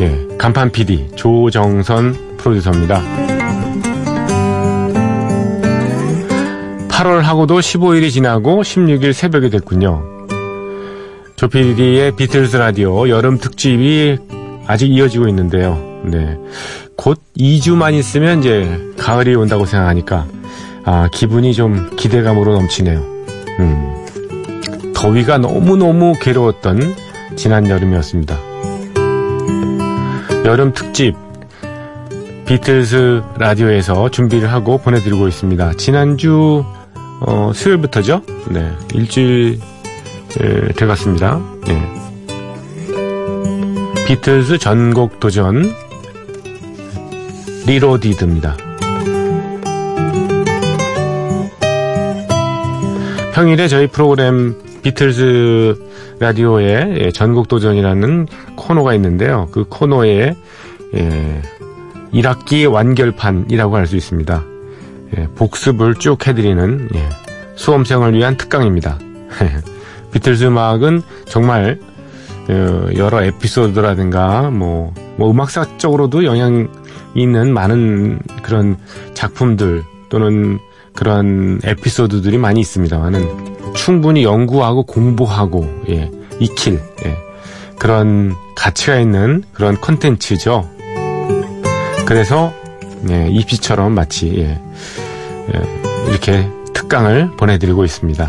예, 간판 PD 조정선 프로듀서입니다. 8월 하고도 15일이 지나고 16일 새벽이 됐군요. 조피디의 비틀스 라디오 여름 특집이 아직 이어지고 있는데요. 네. 곧 2주만 있으면 이제 가을이 온다고 생각하니까 아, 기분이 좀 기대감으로 넘치네요. 음. 더위가 너무너무 괴로웠던 지난 여름이었습니다. 여름 특집 비틀스 라디오에서 준비를 하고 보내드리고 있습니다. 지난주 어, 수요일부터죠? 네, 일주일 에, 돼갔습니다. 네. 비틀스 전곡 도전 Reloaded입니다. 평일에 저희 프로그램 비틀즈 라디오의 예, 전국 도전이라는 코너가 있는데요. 그 코너에 예, 1학기 완결판이라고 할 수 있습니다. 예, 복습을 쭉 해드리는 예, 수험생을 위한 특강입니다. 비틀즈 음악은 정말 어, 여러 에피소드라든가 뭐, 뭐 음악사적으로도 영향 있는 많은 그런 작품들 또는 그런 에피소드들이 많이 있습니다만은 충분히 연구하고 공부하고 예, 익힐 예, 그런 가치가 있는 그런 컨텐츠죠. 그래서 예, 입시처럼 마치 예, 예, 이렇게 특강을 보내드리고 있습니다.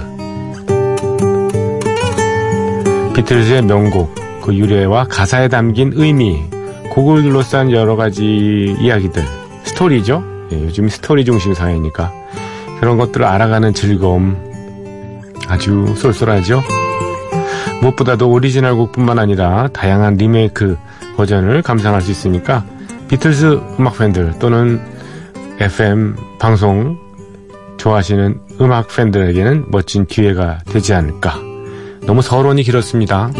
비틀즈의 명곡, 그 유래와 가사에 담긴 의미, 곡을 둘러싼 여러 가지 이야기들, 스토리죠. 예, 요즘 스토리 중심 사회니까 그런 것들을 알아가는 즐거움 아주 쏠쏠하죠. 무엇보다도 오리지널 곡뿐만 아니라 다양한 리메이크 버전을 감상할 수 있으니까 비틀스 음악 팬들 또는 FM 방송 좋아하시는 음악 팬들에게는 멋진 기회가 되지 않을까. 너무 서론이 길었습니다.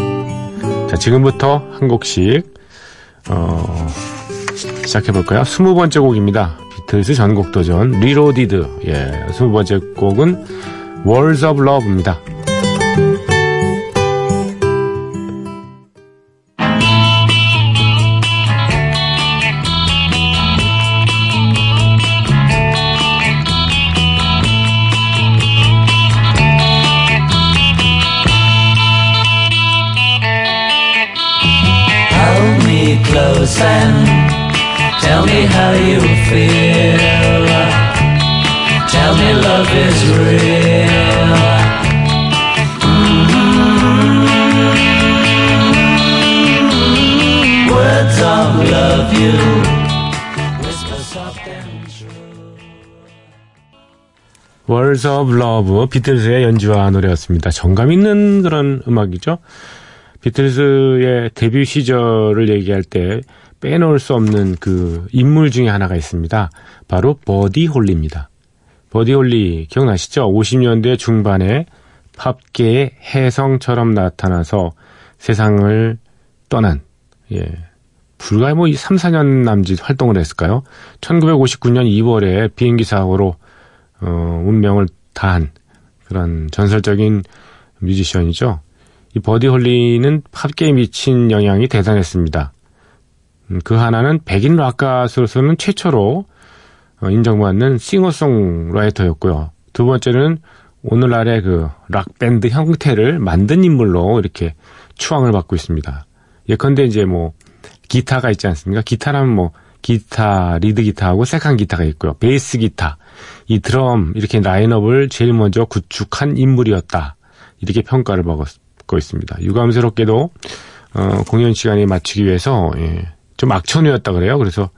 자, 지금부터 한 곡씩 어, 시작해볼까요? 스무 번째 곡입니다. 비틀스 전곡 도전 Reloaded. 예, 스무 번째 곡은 Words of Love입니다. Words of Love 비틀즈의 연주와 노래였습니다. 정감 있는 그런 음악이죠. 비틀즈의 데뷔 시절을 얘기할 때 빼놓을 수 없는 그 인물 중에 하나가 있습니다. 바로 버디 홀리입니다. 버디 홀리 기억나시죠? 50년대 중반에 팝계의 혜성처럼 나타나서 세상을 떠난 예. 불과 뭐 3, 4년 남짓 활동을 했을까요? 1959년 2월에 비행기 사고로 어, 운명을 다한 그런 전설적인 뮤지션이죠. 이 버디 홀리는 팝계에 미친 영향이 대단했습니다. 음, 그 하나는 백인 락 가수로서는 최초로 어, 인정받는 싱어송라이터였고요. 두 번째는 오늘날의 그 락밴드 형태를 만든 인물로 이렇게 추앙을 받고 있습니다. 예컨대 이제 뭐 기타가 있지 않습니까? 기타라면 뭐 기타, 리드 기타하고 second 기타가 있고요. 베이스 기타, 이 드럼 이렇게 라인업을 제일 먼저 구축한 인물이었다. 이렇게 평가를 받고 있습니다. 유감스럽게도 어, 공연 시간에 맞추기 위해서 예, 좀 악천후였다 그래요. 그래서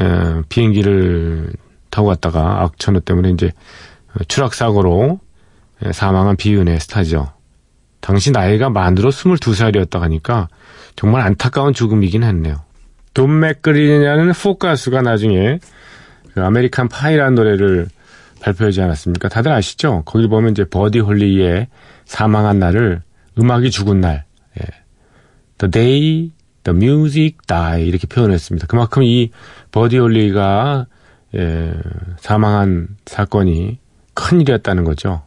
예, 비행기를 타고 갔다가 악천후 때문에 이제 추락 사고로 예, 사망한 비운의 스타죠. 당시 나이가 만으로 22살이었다 하니까 정말 안타까운 죽음이긴 했네요. 돈 맥클린이라는 포크 가수가 나중에 그 American Pie라는 노래를 발표하지 않았습니까? 다들 아시죠? 거기 보면 이제 버디 홀리의 사망한 날을 음악이 죽은 날, 예. The day the music die 이렇게 표현했습니다. 그만큼 이 버디 홀리가 예, 사망한 사건이 큰 일이었다는 거죠.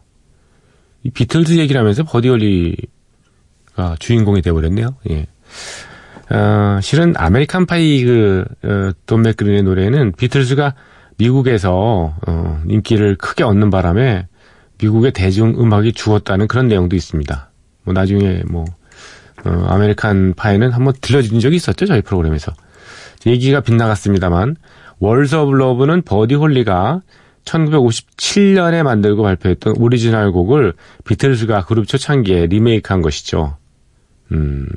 이 비틀즈 얘기를 하면서 버디 홀리가 주인공이 돼버렸네요. 예. 어, 실은 American Pie 그, 어, 돈 맥클린의 노래는 비틀즈가 미국에서, 어, 인기를 크게 얻는 바람에 미국의 대중 음악이 죽었다는 그런 내용도 있습니다. 뭐 나중에 뭐, 어, American Pie는 한번 들려준 적이 있었죠, 저희 프로그램에서. 얘기가 빗나갔습니다만, Words of Love는 버디 홀리가 1957년에 만들고 발표했던 오리지널 곡을 비틀즈가 그룹 초창기에 리메이크한 것이죠. 음,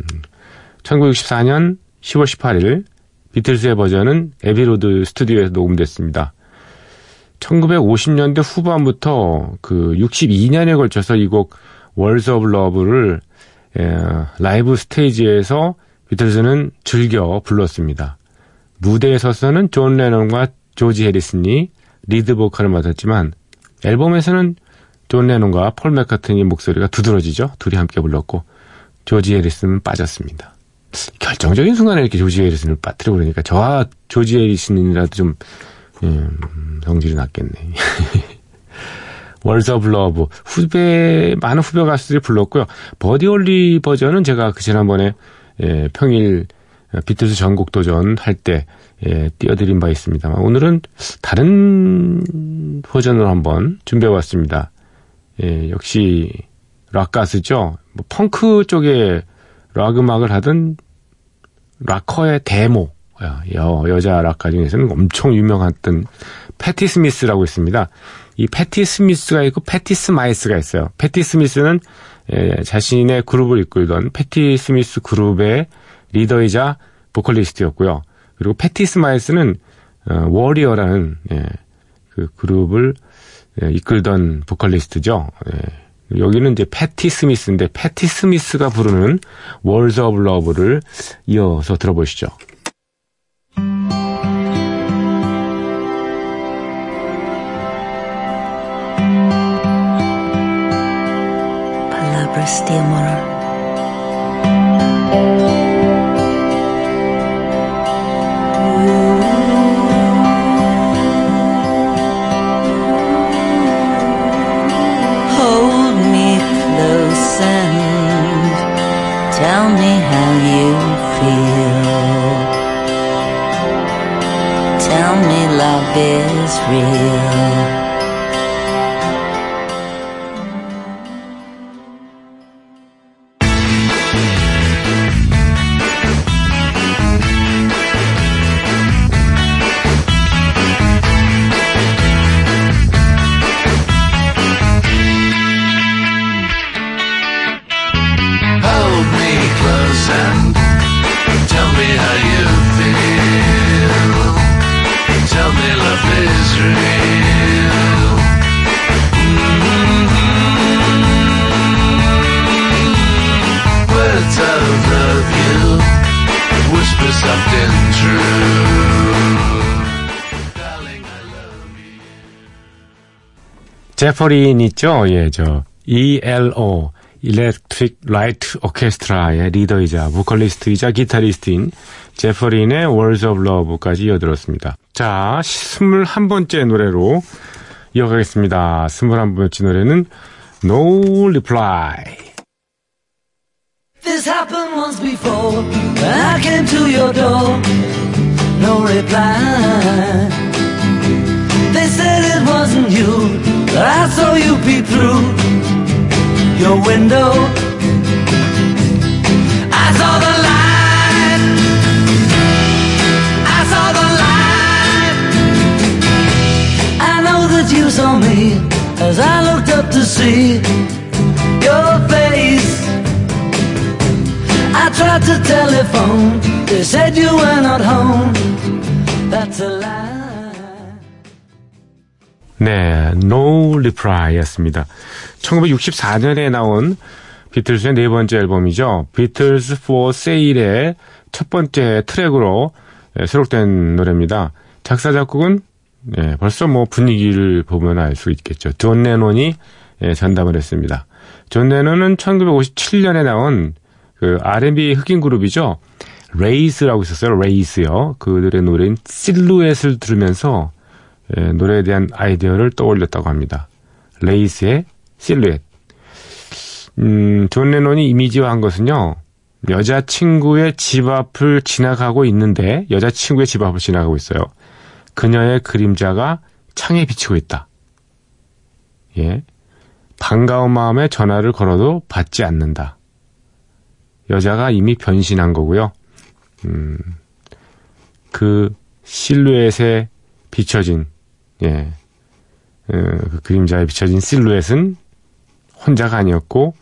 1964년 10월 18일 비틀즈의 버전은 애비로드 스튜디오에서 녹음됐습니다. 1950년대 후반부터 그 62년에 걸쳐서 이 곡 Words of Love를 라이브 스테이지에서 비틀즈는 즐겨 불렀습니다. 무대에 서서는 존 레논과 조지 해리슨이 리드 보컬을 맡았지만 앨범에서는 존 레논과 폴 맥카트니 목소리가 두드러지죠. 둘이 함께 불렀고 조지 해리슨은 빠졌습니다. 결정적인 순간에 이렇게 조지 해리슨을 빠뜨려 버리니까 제가 조지 해리슨이라도 좀 음, 성질이 났겠네. Words of Love 후배 많은 후배 가수들이 불렀고요. 버디 홀리 버전은 제가 그 지난번에 예, 평일 비틀즈 전곡 도전 할때 예, 띄워드린 바 있습니다만 오늘은 다른 버전으로 한번 준비해봤습니다. 예, 역시 락 가수죠. 뭐 펑크 쪽에 락 음악을 하던 락커인데 뭐 여, 여자 락커 중에서는 엄청 유명했던 패티 스미스라고 있습니다. 이 패티 스미스가 있고 패티 스마이스가 있어요. 패티 스미스는 예, 자신의 그룹을 이끌던 패티 스미스 그룹의 리더이자 보컬리스트였고요. 그리고 패티 스마이스는 어, 워리어라는 예, 그 그룹을 예, 이끌던 보컬리스트죠. 예. 여기는 이제 패티 스미스인데 패티 스미스가 부르는 Words of Love를 이어서 들어보시죠. palabras. Is real. 제퍼린 있죠? 예, 저 ELO Electric Light Orchestra의 리더이자 보컬리스트이자 기타리스트인 제퍼린의 Words of Love까지 이어들었습니다. 자, 21번째 노래로 이어가겠습니다. 21번째 노래는 No Reply. This happened once before. I came to your door, no reply. They said it wasn't you, I saw you peep through your window. I saw the light. I saw the light. I know that you saw me as I looked up to see your face. I tried to telephone, they said you were not home. That's a lie. 네, No Reply였습니다. 1964년에 나온 비틀즈의 네 번째 앨범이죠. Beatles for Sale의 첫 번째 트랙으로 예, 수록된 노래입니다. 작사 작곡은 예, 벌써 뭐 분위기를 보면 알 수 있겠죠. 존 레논이 예, 전담을 했습니다. 존 레논은 1957년에 나온 그 R&B 흑인 그룹이죠. 레이스라고 있었어요. 레이스요. 그들의 노래인 실루엣을 들으면서 예, 노래에 대한 아이디어를 떠올렸다고 합니다. 레이스의 실루엣. 음, 존 레논이 이미지화한 것은요. 여자친구의 집 앞을 지나가고 있는데 여자친구의 집 앞을 지나가고 있어요. 그녀의 그림자가 창에 비치고 있다. 예. 반가운 마음에 전화를 걸어도 받지 않는다. 여자가 이미 변신한 거고요. 음, 그 실루엣에 비춰진, 예, 어, 그 그림자에 비춰진 실루엣은 혼자가 아니었고,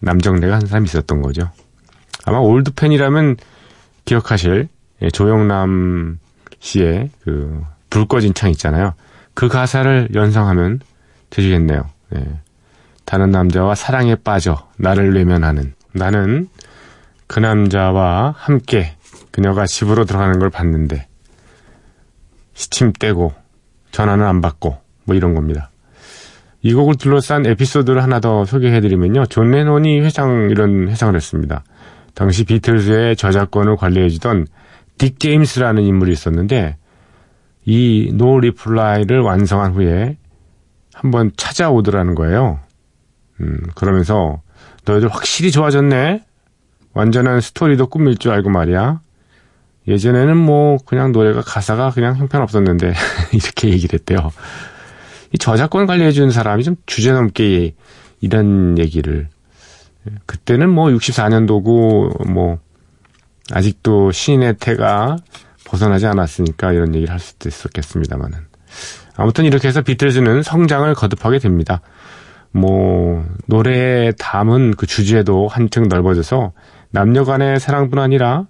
남정네가 한 사람이 있었던 거죠. 아마 올드 팬이라면 기억하실 예, 조영남 씨의 그 불 꺼진 창 있잖아요. 그 가사를 연상하면 되시겠네요. 예. 다른 남자와 사랑에 빠져 나를 외면하는 나는 그 남자와 함께 그녀가 집으로 들어가는 걸 봤는데 시침 떼고 전화는 안 받고 뭐 이런 겁니다. 이 곡을 둘러싼 에피소드를 하나 더 소개해드리면요. 존 레논이 회상 이런 회상을 했습니다. 당시 비틀즈의 저작권을 관리해주던 딕 제임스라는 인물이 있었는데 이 No Reply를 완성한 후에 한번 찾아오더라는 거예요. 음, 그러면서 너희들 확실히 좋아졌네. 완전한 스토리도 꾸밀 줄 알고 말이야. 예전에는 뭐 그냥 노래가 가사가 그냥 형편없었는데 이렇게 얘기를 했대요. 이 저작권 관리해주는 사람이 좀 주제넘게 이런 얘기를 그때는 뭐 64년도고 뭐 아직도 시인의 태가 벗어나지 않았으니까 이런 얘기를 할 수도 있었겠습니다만은 아무튼 이렇게 해서 비틀즈는 성장을 거듭하게 됩니다. 뭐 노래에 담은 그 주제도 한층 넓어져서 남녀 간의 사랑뿐 아니라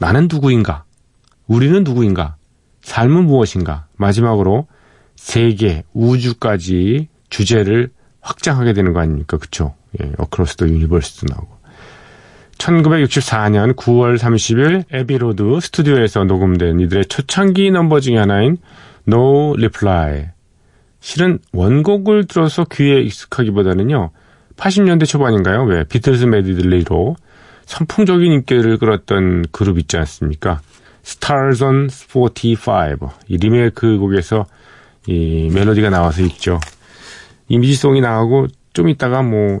나는 누구인가? 우리는 누구인가? 삶은 무엇인가? 마지막으로 세계, 우주까지 주제를 확장하게 되는 거 아닙니까? 그쵸? 예, Across the Universe도 나오고. 1964년 9월 30일 애비로드 스튜디오에서 녹음된 이들의 초창기 넘버 중에 하나인 No Reply. 실은 원곡을 들어서 귀에 익숙하기보다는요, 80년대 초반인가요? 왜 비틀스 메들리로 선풍적인 인기를 끌었던 그룹 있지 않습니까? Stars on 45. 이 리메이크 곡에서 이 멜로디가 나와서 있죠. 이미지송이 나오고 좀 있다가 뭐, 음,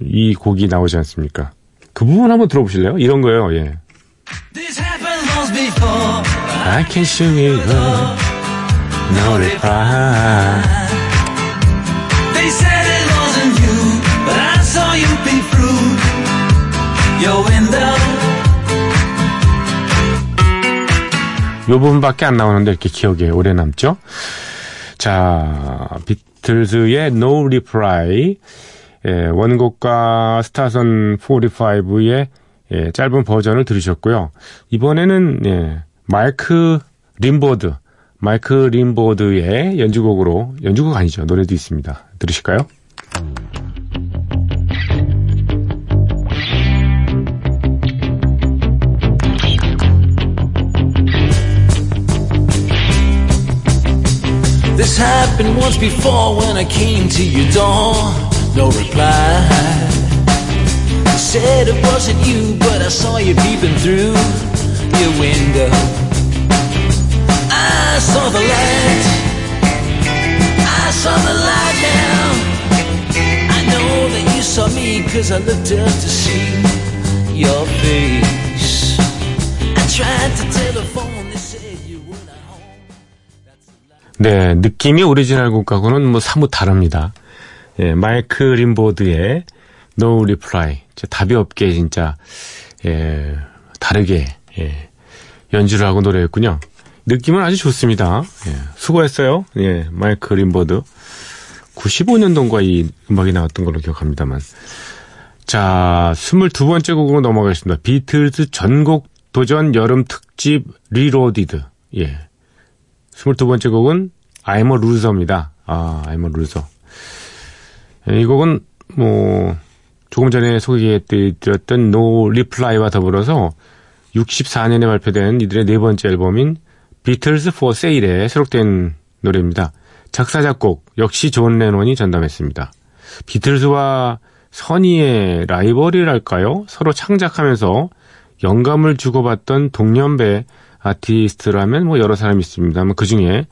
이 곡이 나오지 않습니까? 그 부분 한번 들어보실래요? 이런 거예요, 예. This happened once before. I can show you no 요 부분밖에 안 나오는데 이렇게 기억에 오래 남죠? 자, 비틀즈의 No Reply, 예, 원곡과 스타선 45의 예, 짧은 버전을 들으셨고요. 이번에는 예, 마이크 림보드, 마이크 림보드의 연주곡으로 연주곡 아니죠 노래도 있습니다. 들으실까요? Happened once before when I came to your door. No reply. You said it wasn't you, but I saw you peeping through your window. I saw the light. I saw the light now. I know that you saw me cause I looked up to see your face. I tried to telephone, 네, 느낌이 오리지널 곡하고는 뭐 사뭇 다릅니다. 예, 마이크 림보드의 No Reply. 저 답이 없게 진짜, 예, 다르게, 예, 연주를 하고 노래했군요. 느낌은 아주 좋습니다. 예, 수고했어요. 예, 마이크 림보드. 95년도인가 이 음악이 나왔던 걸로 기억합니다만. 자, 22번째 곡으로 넘어가겠습니다. 비틀즈 전곡 도전 여름 특집 Reloaded. 예. 22번째 곡은 I'm a Loser입니다. 아, I'm a Loser. 예, 이 곡은 뭐 조금 전에 소개해드렸던 No Reply와 더불어서 64년에 발표된 이들의 네 번째 앨범인 비틀즈 for Sale에 수록된 노래입니다. 작사 작곡 역시 존 레논이 전담했습니다. 비틀즈와 선의의 라이벌이랄까요? 서로 창작하면서 영감을 주고받던 동년배 아티스트라면 뭐 여러 사람이 있습니다만 그 중에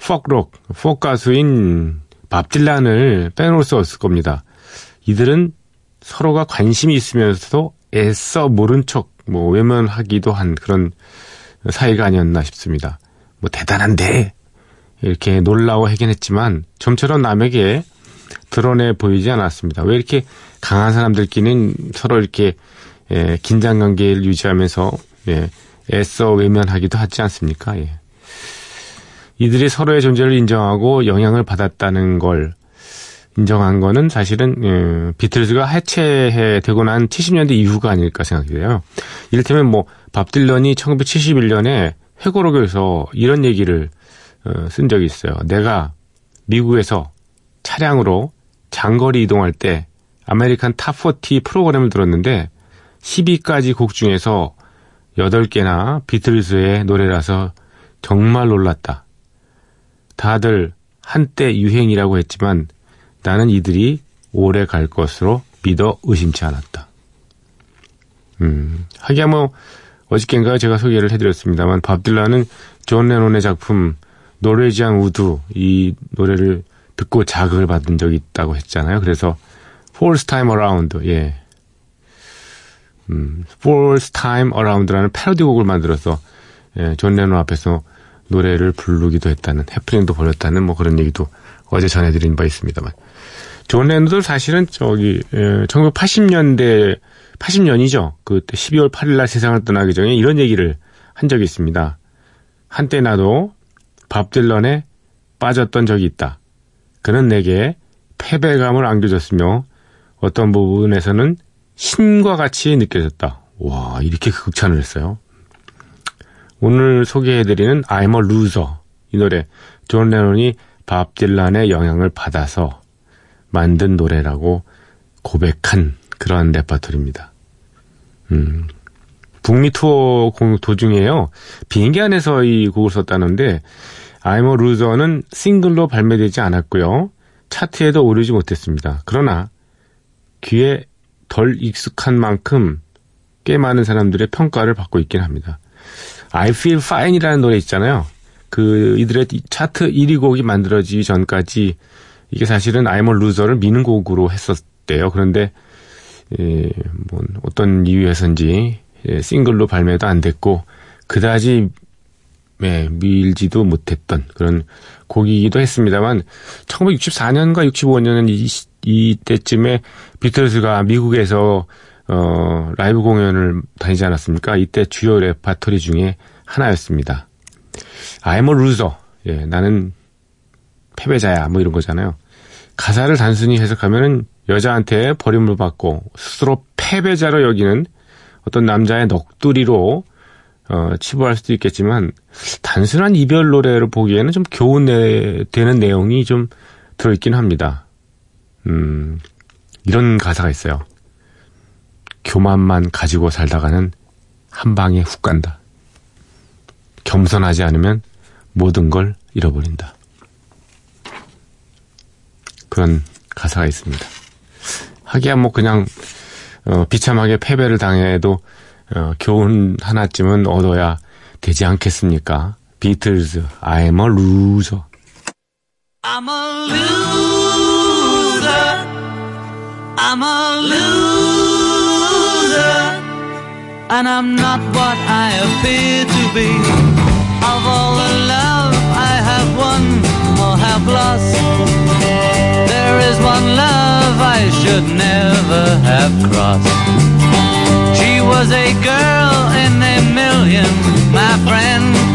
폭록, 폭 가수인 밥 딜란을 빼놓을 수 없을 겁니다. 이들은 서로가 관심이 있으면서도 애써 모른 척, 뭐, 외면하기도 한 그런 사이가 아니었나 싶습니다. 뭐, 대단한데, 이렇게 놀라워하긴 했지만, 좀처럼 남에게 드러내 보이지 않았습니다. 왜 이렇게 강한 사람들끼리는 서로 이렇게, 예, 긴장 관계를 유지하면서, 예, 애써 외면하기도 하지 않습니까? 예. 이들이 서로의 존재를 인정하고 영향을 받았다는 걸 인정한 거는 사실은 예, 비틀즈가 해체되고 난 70년대 이후가 아닐까 생각이 돼요. 이를테면 뭐 밥 딜런이 1971년에 회고록에서 이런 얘기를 어, 쓴 적이 있어요. 내가 미국에서 차량으로 장거리 이동할 때 American Top40 프로그램을 들었는데 10위까지 곡 중에서 8개나 비틀즈의 노래라서 정말 놀랐다. 다들 한때 유행이라고 했지만 나는 이들이 오래 갈 것으로 믿어 의심치 않았다. 음, 하기야 뭐, 어저께인가 제가 소개를 해드렸습니다만, 밥 딜란은 존 레논의 작품, Norwegian Wood, 이 노래를 듣고 자극을 받은 적이 있다고 했잖아요. 그래서, Fourth Time Around, 예. 음, Fourth Time Around라는 패러디 곡을 만들어서, 예, 존 레논 앞에서 노래를 부르기도 했다는, 해프닝도 벌였다는 뭐 그런 얘기도 어제 전해드린 바 있습니다만. 존 레논도 사실은 저기, 예, 1980년대, 80년이죠. 그때 12월 8일 날 세상을 떠나기 전에 이런 얘기를 한 적이 있습니다. 한때 나도 밥 딜런에 빠졌던 적이 있다. 그는 내게 패배감을 안겨줬으며 어떤 부분에서는 신과 같이 느껴졌다. 와, 이렇게 극찬을 했어요. 오늘 소개해드리는 I'm a Loser 이 노래 존 레논이 밥 딜란의 영향을 받아서 만든 노래라고 고백한 그러한 레퍼토리입니다. 음, 북미 투어 도중에요. 비행기 안에서 이 곡을 썼다는데 I'm a Loser는 싱글로 발매되지 않았고요. 차트에도 오르지 못했습니다. 그러나 귀에 덜 익숙한 만큼 꽤 많은 사람들의 평가를 받고 있긴 합니다. I Feel Fine이라는 노래 있잖아요. 그 이들의 차트 1위 곡이 만들어지기 전까지 이게 사실은 I'm a Loser를 미는 곡으로 했었대요. 그런데 예, 뭐 어떤 이유에서인지 예, 싱글로 발매도 안 됐고 그다지 예, 밀지도 못했던 그런 곡이기도 했습니다만 1964년과 65년은 이, 이때쯤에 비틀즈가 미국에서 어, 라이브 공연을 다니지 않았습니까? 이때 주요 레파토리 중에 하나였습니다. I'm a loser. 예, 나는 패배자야. 뭐 이런 거잖아요. 가사를 단순히 해석하면은 여자한테 버림을 받고 스스로 패배자로 여기는 어떤 남자의 넋두리로 어, 치부할 수도 있겠지만 단순한 이별 노래를 보기에는 좀 교훈 되는 내용이 좀 들어있긴 합니다. 음, 이런 가사가 있어요. 교만만 가지고 살다가는 한 방에 훅 간다. 겸손하지 않으면 모든 걸 잃어버린다. 그런 가사가 있습니다. 하기야 뭐 그냥 어, 비참하게 패배를 당해도 어, 교훈 하나쯤은 얻어야 되지 않겠습니까? 비틀즈, I'm a loser. I'm a loser. I'm a loser. And I'm not what I appear to be. Of all the love I have won or have lost, there is one love I should never have crossed. She was a girl in a million, my friend.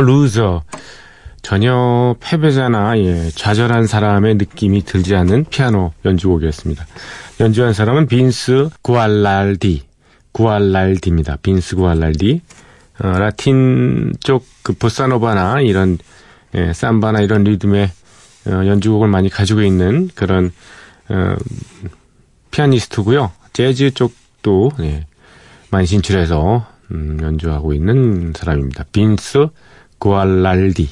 Loser. 전혀 패배자나 예, 좌절한 사람의 느낌이 들지 않는 피아노 연주곡이었습니다. 연주한 사람은 빈스 구알랄디, 구알랄디입니다. 빈스 구알랄디. 어, 라틴 쪽 그 보사노바나 이런 예, 삼바나 이런 리듬의 어, 연주곡을 많이 가지고 있는 그런 어, 피아니스트고요. 재즈 쪽도 예, 많이 진출해서 음, 연주하고 있는 사람입니다. 빈스 구알랄디입니다.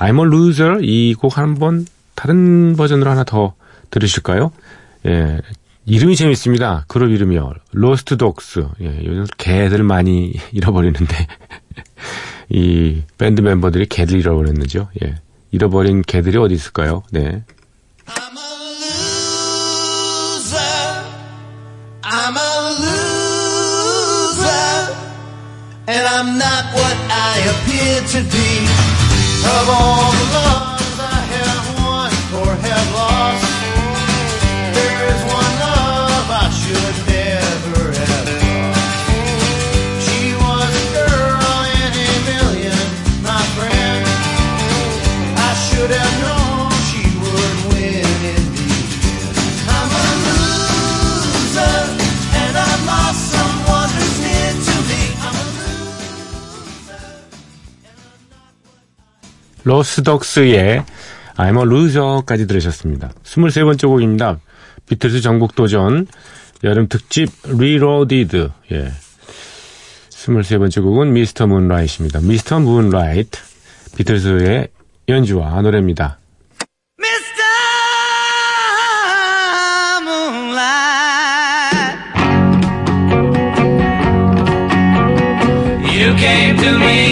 I'm a loser 이 곡 한번 다른 버전으로 하나 더 들으실까요? 예, 이름이 재밌습니다. 그룹 이름이요. Lost Dogs. 예, 요즘 개들 많이 잃어버리는데 이 밴드 멤버들이 개들 잃어버렸는지요. 예. 잃어버린 개들이 어디 있을까요? 네. I'm not what I appear to be. Of all the loves 로스덕스의 I'm a loser까지 들으셨습니다. 23번째 곡입니다. 비틀스 전국 도전 여름 특집 Reloaded. 예. 23번째 곡은 미스터 문라이트입니다. 미스터 문라이트 비틀스의 연주와 노래입니다. Came to me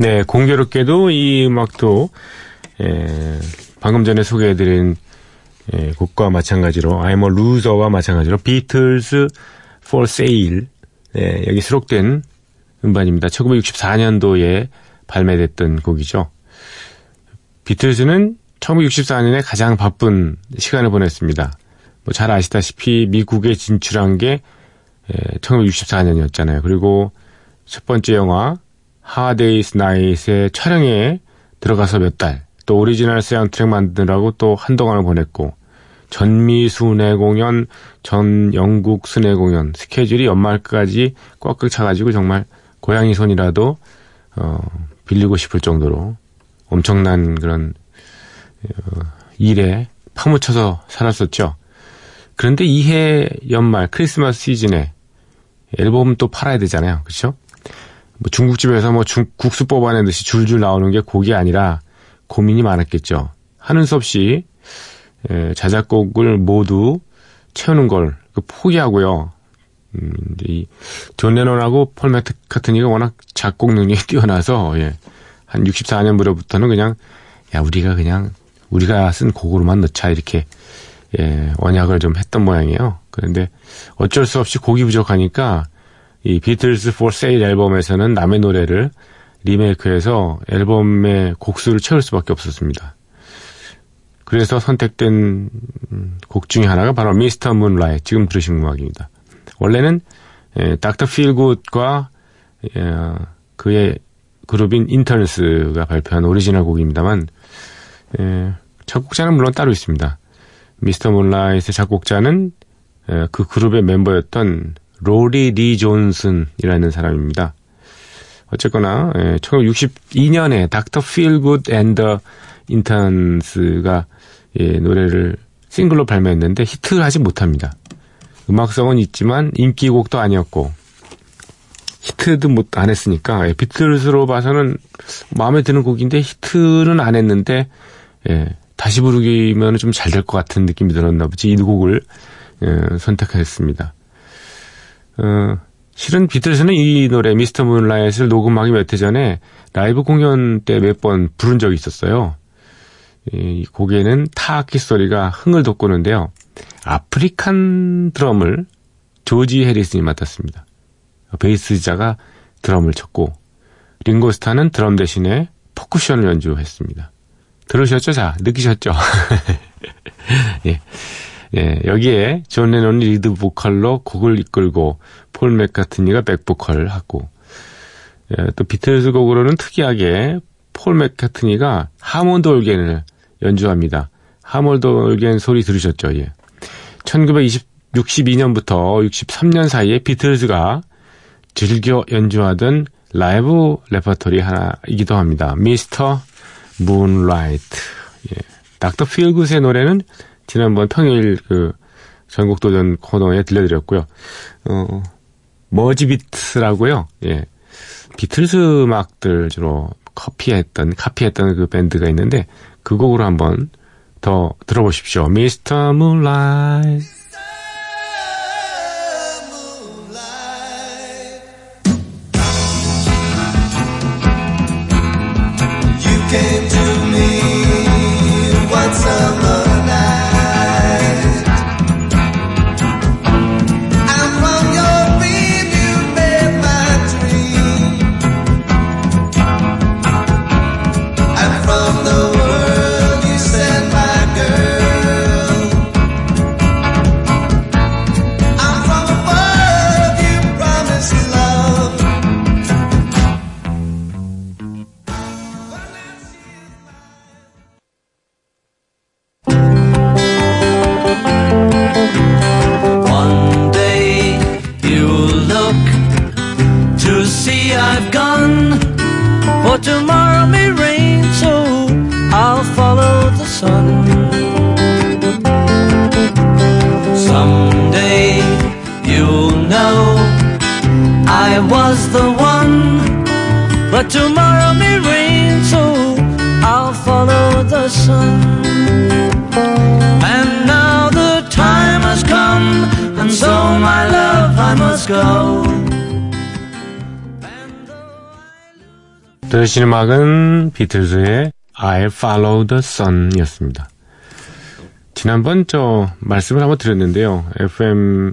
네, 공교롭게도 이 음악도 에, 방금 전에 소개해드린 에, 곡과 마찬가지로 I'm a loser와 마찬가지로 Beatles for Sale 네, 여기 수록된 음반입니다. 1964년도에 발매됐던 곡이죠. 비틀즈는 1964년에 가장 바쁜 시간을 보냈습니다. 뭐 잘 아시다시피 미국에 진출한 게 1964년이었잖아요. 그리고 첫 번째 영화 Hard Day's Night의 촬영에 들어가서 몇 달, 또 오리지널 사운드트랙 만드느라고 또 한동안을 보냈고, 전미 순회 공연, 전 영국 순회 공연, 스케줄이 연말까지 꽉꽉 차가지고 정말 고양이 손이라도, 어, 빌리고 싶을 정도로 엄청난 그런, 어, 일에 파묻혀서 살았었죠. 그런데 이해 연말 크리스마스 시즌에 앨범 또 팔아야 되잖아요. 그렇죠? 뭐 중국집에서 뭐 중- 국수 뽑아내듯이 줄줄 나오는 게 곡이 아니라 고민이 많았겠죠. 하는 수 없이 에, 자작곡을 모두 채우는 걸그 포기하고요. 음, 이제 이존 레논하고 폴 매트카트니가 워낙 작곡 능력이 뛰어나서 예, 한 64년 무렵부터는 그냥 야 우리가 그냥 우리가 쓴 곡으로만 넣자 이렇게 예, 언약을 좀 했던 모양이에요. 그런데 어쩔 수 없이 곡이 부족하니까 이 비틀스 for Sale 앨범에서는 남의 노래를 리메이크해서 앨범의 곡수를 채울 수밖에 없었습니다. 그래서 선택된 음, 곡 중에 하나가 바로 미스터 문라이 지금 들으신 음악입니다. 원래는 예, 닥터 필굿과 예, 그의 그룹인 Interns가 발표한 오리지널 곡입니다만 예, 작곡자는 물론 따로 있습니다. Mr. Moonlight의 작곡자는 예, 그 그룹의 멤버였던 로이 리 존슨이라는 사람입니다. 어쨌거나 예, 1962년에 Dr. Feelgood and the Interns가 예, 노래를 싱글로 발매했는데 히트하지 못합니다. 음악성은 있지만 인기곡도 아니었고 히트도 못 안 했으니까 예, 비틀스로 봐서는 마음에 드는 곡인데 히트는 안 했는데 예, 다시 부르기면 좀 잘 될 것 같은 느낌이 들었나 보지 이 곡을 예, 선택했습니다. 어, 실은 비틀스는 이 노래 미스터 문라이트를 녹음하기 몇 해 전에 라이브 공연 때 몇 번 부른 적이 있었어요. 이 곡에는 타악기 소리가 흥을 돋구는데요. African 드럼을 조지 해리슨이 맡았습니다. 베이스자가 드럼을 쳤고 링고스타는 드럼 대신에 퍼커션을 연주했습니다. 들으셨죠? 자, 느끼셨죠? 예. 예, 여기에 존 레논이 리드 보컬로 곡을 이끌고 폴 맥카트니가 백보컬을 하고 예, 또 비틀즈 곡으로는 특이하게 폴 맥카트니가 하몬드 올겐을 연주합니다. 하몬드 올겐 소리 들으셨죠? 예. 1962년부터 63년 사이에 비틀즈가 즐겨 연주하던 라이브 레퍼토리 하나이기도 합니다. Mr. Moonlight. 예. 닥터 필굿의 노래는 지난번 평일 그 전곡도전 코너에 들려드렸고요. 어, Merseybeat라고요. 예. 비틀스 음악들 주로 커피했던, 카피했던 그 밴드가 있는데 그 곡으로 한번 더 들어보십시오. 미스터 문라이트. Sun. And now the time has come, and so my love I must go. 들으신 음악은 비틀즈의 I'll Follow the Sun 이었습니다. 지난번 저 말씀을 한번 드렸는데요. FM,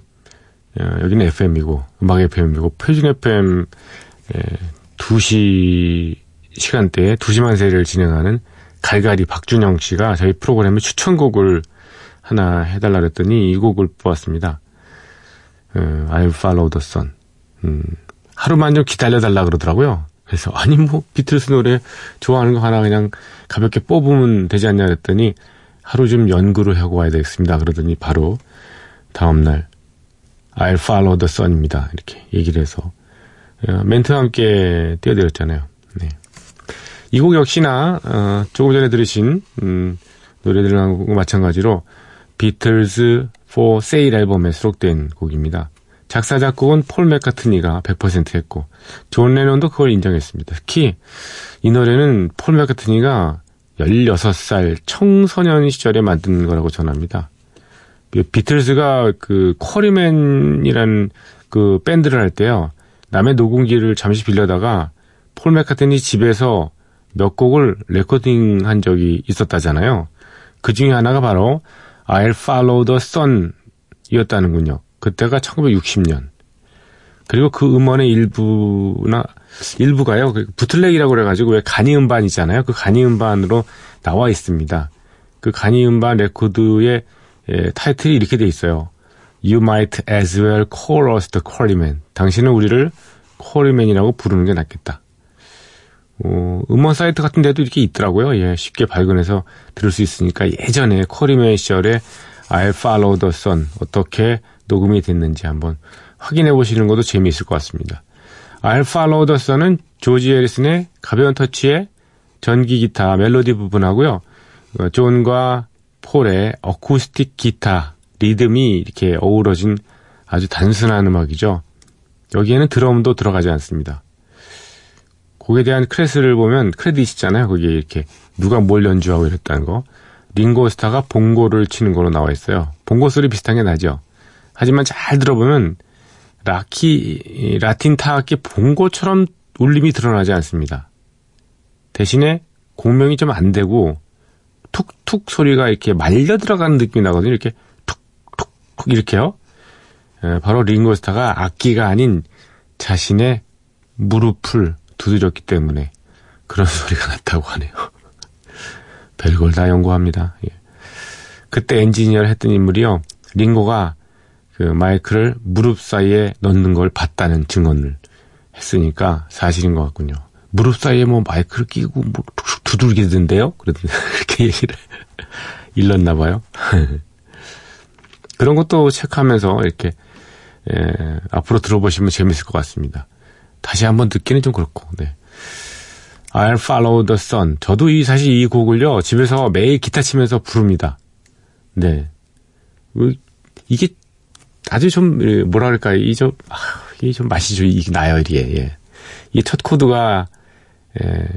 어, 여기는 FM이고, 음악 FM이고, 표준 FM 2시 시간대에 2시만 세를 진행하는 갈갈이 박준영 씨가 저희 프로그램에 추천곡을 하나 해달라 그랬더니 이 곡을 뽑았습니다. 어, I'll Follow the Sun. 음, 하루만 좀 기다려달라 그러더라고요. 그래서 아니 뭐 비틀스 노래 좋아하는 거 하나 그냥 가볍게 뽑으면 되지 않냐 그랬더니 하루 좀 연구를 하고 와야 되겠습니다. 그러더니 바로 다음날 I'll follow the sun입니다. 이렇게 얘기를 해서 어, 멘트와 함께 띄워드렸잖아요. 네. 이 곡 역시나 어, 조금 전에 들으신 음, 노래들하고 마찬가지로 비틀즈 for Sale 앨범에 수록된 곡입니다. 작사 작곡은 폴 맥카트니가 100% 했고 존 레논도 그걸 인정했습니다. 특히 이 노래는 폴 맥카트니가 16살 청소년 시절에 만든 거라고 전합니다. 그 비틀즈가 그 쿼리맨이라는 그 밴드를 할 때요. 남의 녹음기를 잠시 빌려다가 폴 맥카트니 집에서 몇 곡을 레코딩 한 적이 있었다잖아요. 그 중에 하나가 바로 I'll Follow the Sun 이었다는군요. 그때가 1960년. 그리고 그 음원의 일부나, 일부가요. 그 bootleg이라고 그래가지고 왜 간이 음반이잖아요. 그 간이 음반으로 나와 있습니다. 그 간이 음반 레코드의 예, 타이틀이 이렇게 돼 있어요. You might as well call us the Quarrymen. 당신은 우리를 Quarrymen이라고 부르는 게 낫겠다. 어, 음원 사이트 같은 데도 이렇게 있더라고요. 예, 쉽게 발견해서 들을 수 있으니까 예전에 쿼리맨 시절에 I'll follow the sun 어떻게 녹음이 됐는지 한번 확인해 보시는 것도 재미있을 것 같습니다. I'll follow the sun은 조지 해리슨의 가벼운 터치의 전기 기타 멜로디 부분하고요. 어, 존과 폴의 어쿠스틱 기타 리듬이 이렇게 어우러진 아주 단순한 음악이죠. 여기에는 드럼도 들어가지 않습니다. 곡에 대한 크레딧을 보면 크레딧 있잖아요. 거기에 이렇게 누가 뭘 연주하고 이랬다는 거. 링고스타가 봉고를 치는 걸로 나와 있어요. 봉고 소리 비슷한 게 나죠. 하지만 잘 들어보면 라키 라틴 타악기 봉고처럼 울림이 드러나지 않습니다. 대신에 공명이 좀 안 되고 툭툭 소리가 이렇게 말려 들어가는 느낌이 나거든요. 이렇게 툭툭툭 이렇게요. 에, 바로 링고스타가 악기가 아닌 자신의 무릎을 두드렸기 때문에 그런 소리가 났다고 하네요. 별걸 다 연구합니다. 예. 그때 엔지니어를 했던 인물이요. 링고가 그 마이크를 무릎 사이에 넣는 걸 봤다는 증언을 했으니까 사실인 것 같군요. 무릎 사이에 뭐 마이크를 끼고 뭐 두들기던데요? 그랬더니 그렇게 얘기를 일렀나 봐요. 그런 것도 체크하면서 이렇게 예, 앞으로 들어보시면 재밌을 것 같습니다. 다시 한번 듣기는 좀 그렇고. 네. I'll follow the sun. 저도 이 사실 이 곡을요 집에서 매일 기타 치면서 부릅니다. 네. 그, 이게 아주 좀 예, 뭐라 그럴까 이 좀 아, 이게 좀 맛이 좀 나요 이게. 예. 이 첫 코드가 예,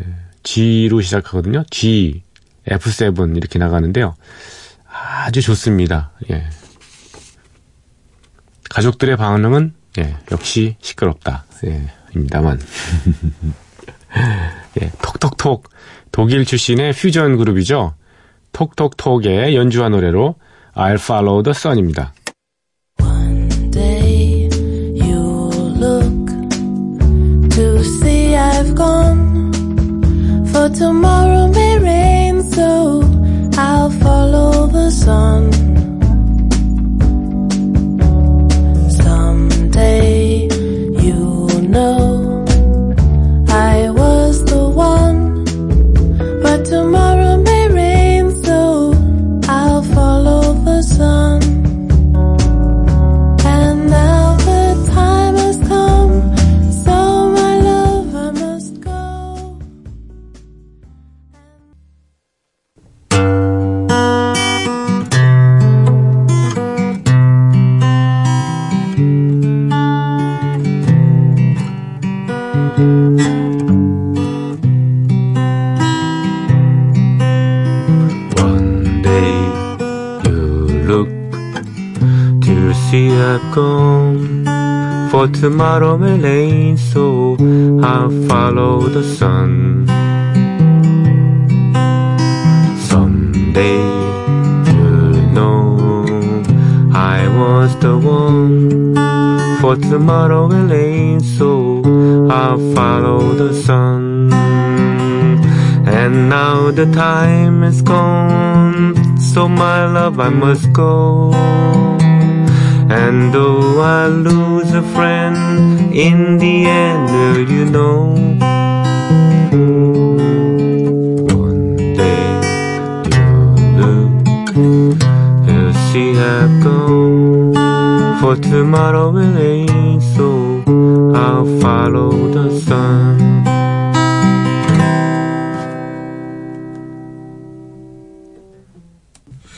G로 시작하거든요. G, F7 이렇게 나가는데요. 아주 좋습니다. 예. 가족들의 반응은 예, 역시 시끄럽다. 예, 입니다만. 예, 톡톡톡 독일 출신의 퓨전 그룹이죠. 톡톡톡의 연주한 노래로 I'll Follow the Sun입니다. Tomorrow may rain, so I'll follow the sun. Tomorrow may rain, so I'll follow the sun. Someday you'll know I was the one. For tomorrow will rain, so I'll follow the sun. And now the time is gone, so my love I must go. And though I lose a friend, in the end, will you know? One day you'll look, you'll see I've gone. For tomorrow will rain, so I'll follow the sun.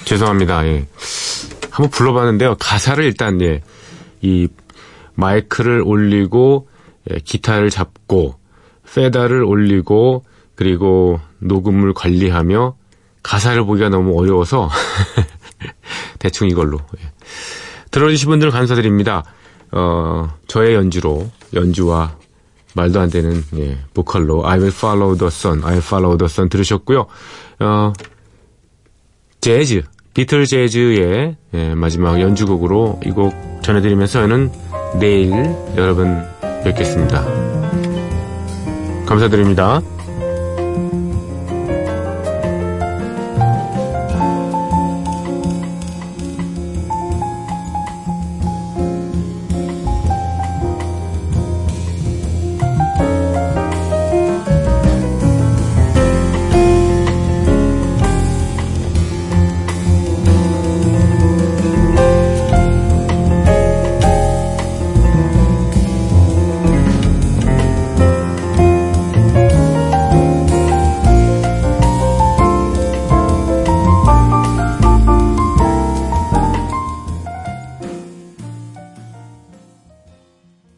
죄송합니다. 예. 한번 불러봤는데요. 가사를 일단 예, 이 마이크를 올리고 예, 기타를 잡고 페달을 올리고 그리고 녹음을 관리하며 가사를 보기가 너무 어려워서 대충 이걸로 예. 들어주신 분들 감사드립니다. 어, 저의 연주로 연주와 말도 안 되는 예, 보컬로 I will follow the sun, I'll follow the sun 들으셨고요. 어, 재즈, 비틀 재즈의 예, 마지막 연주곡으로 이 곡 전해드리면서 저는 내일 여러분 뵙겠습니다. 감사드립니다.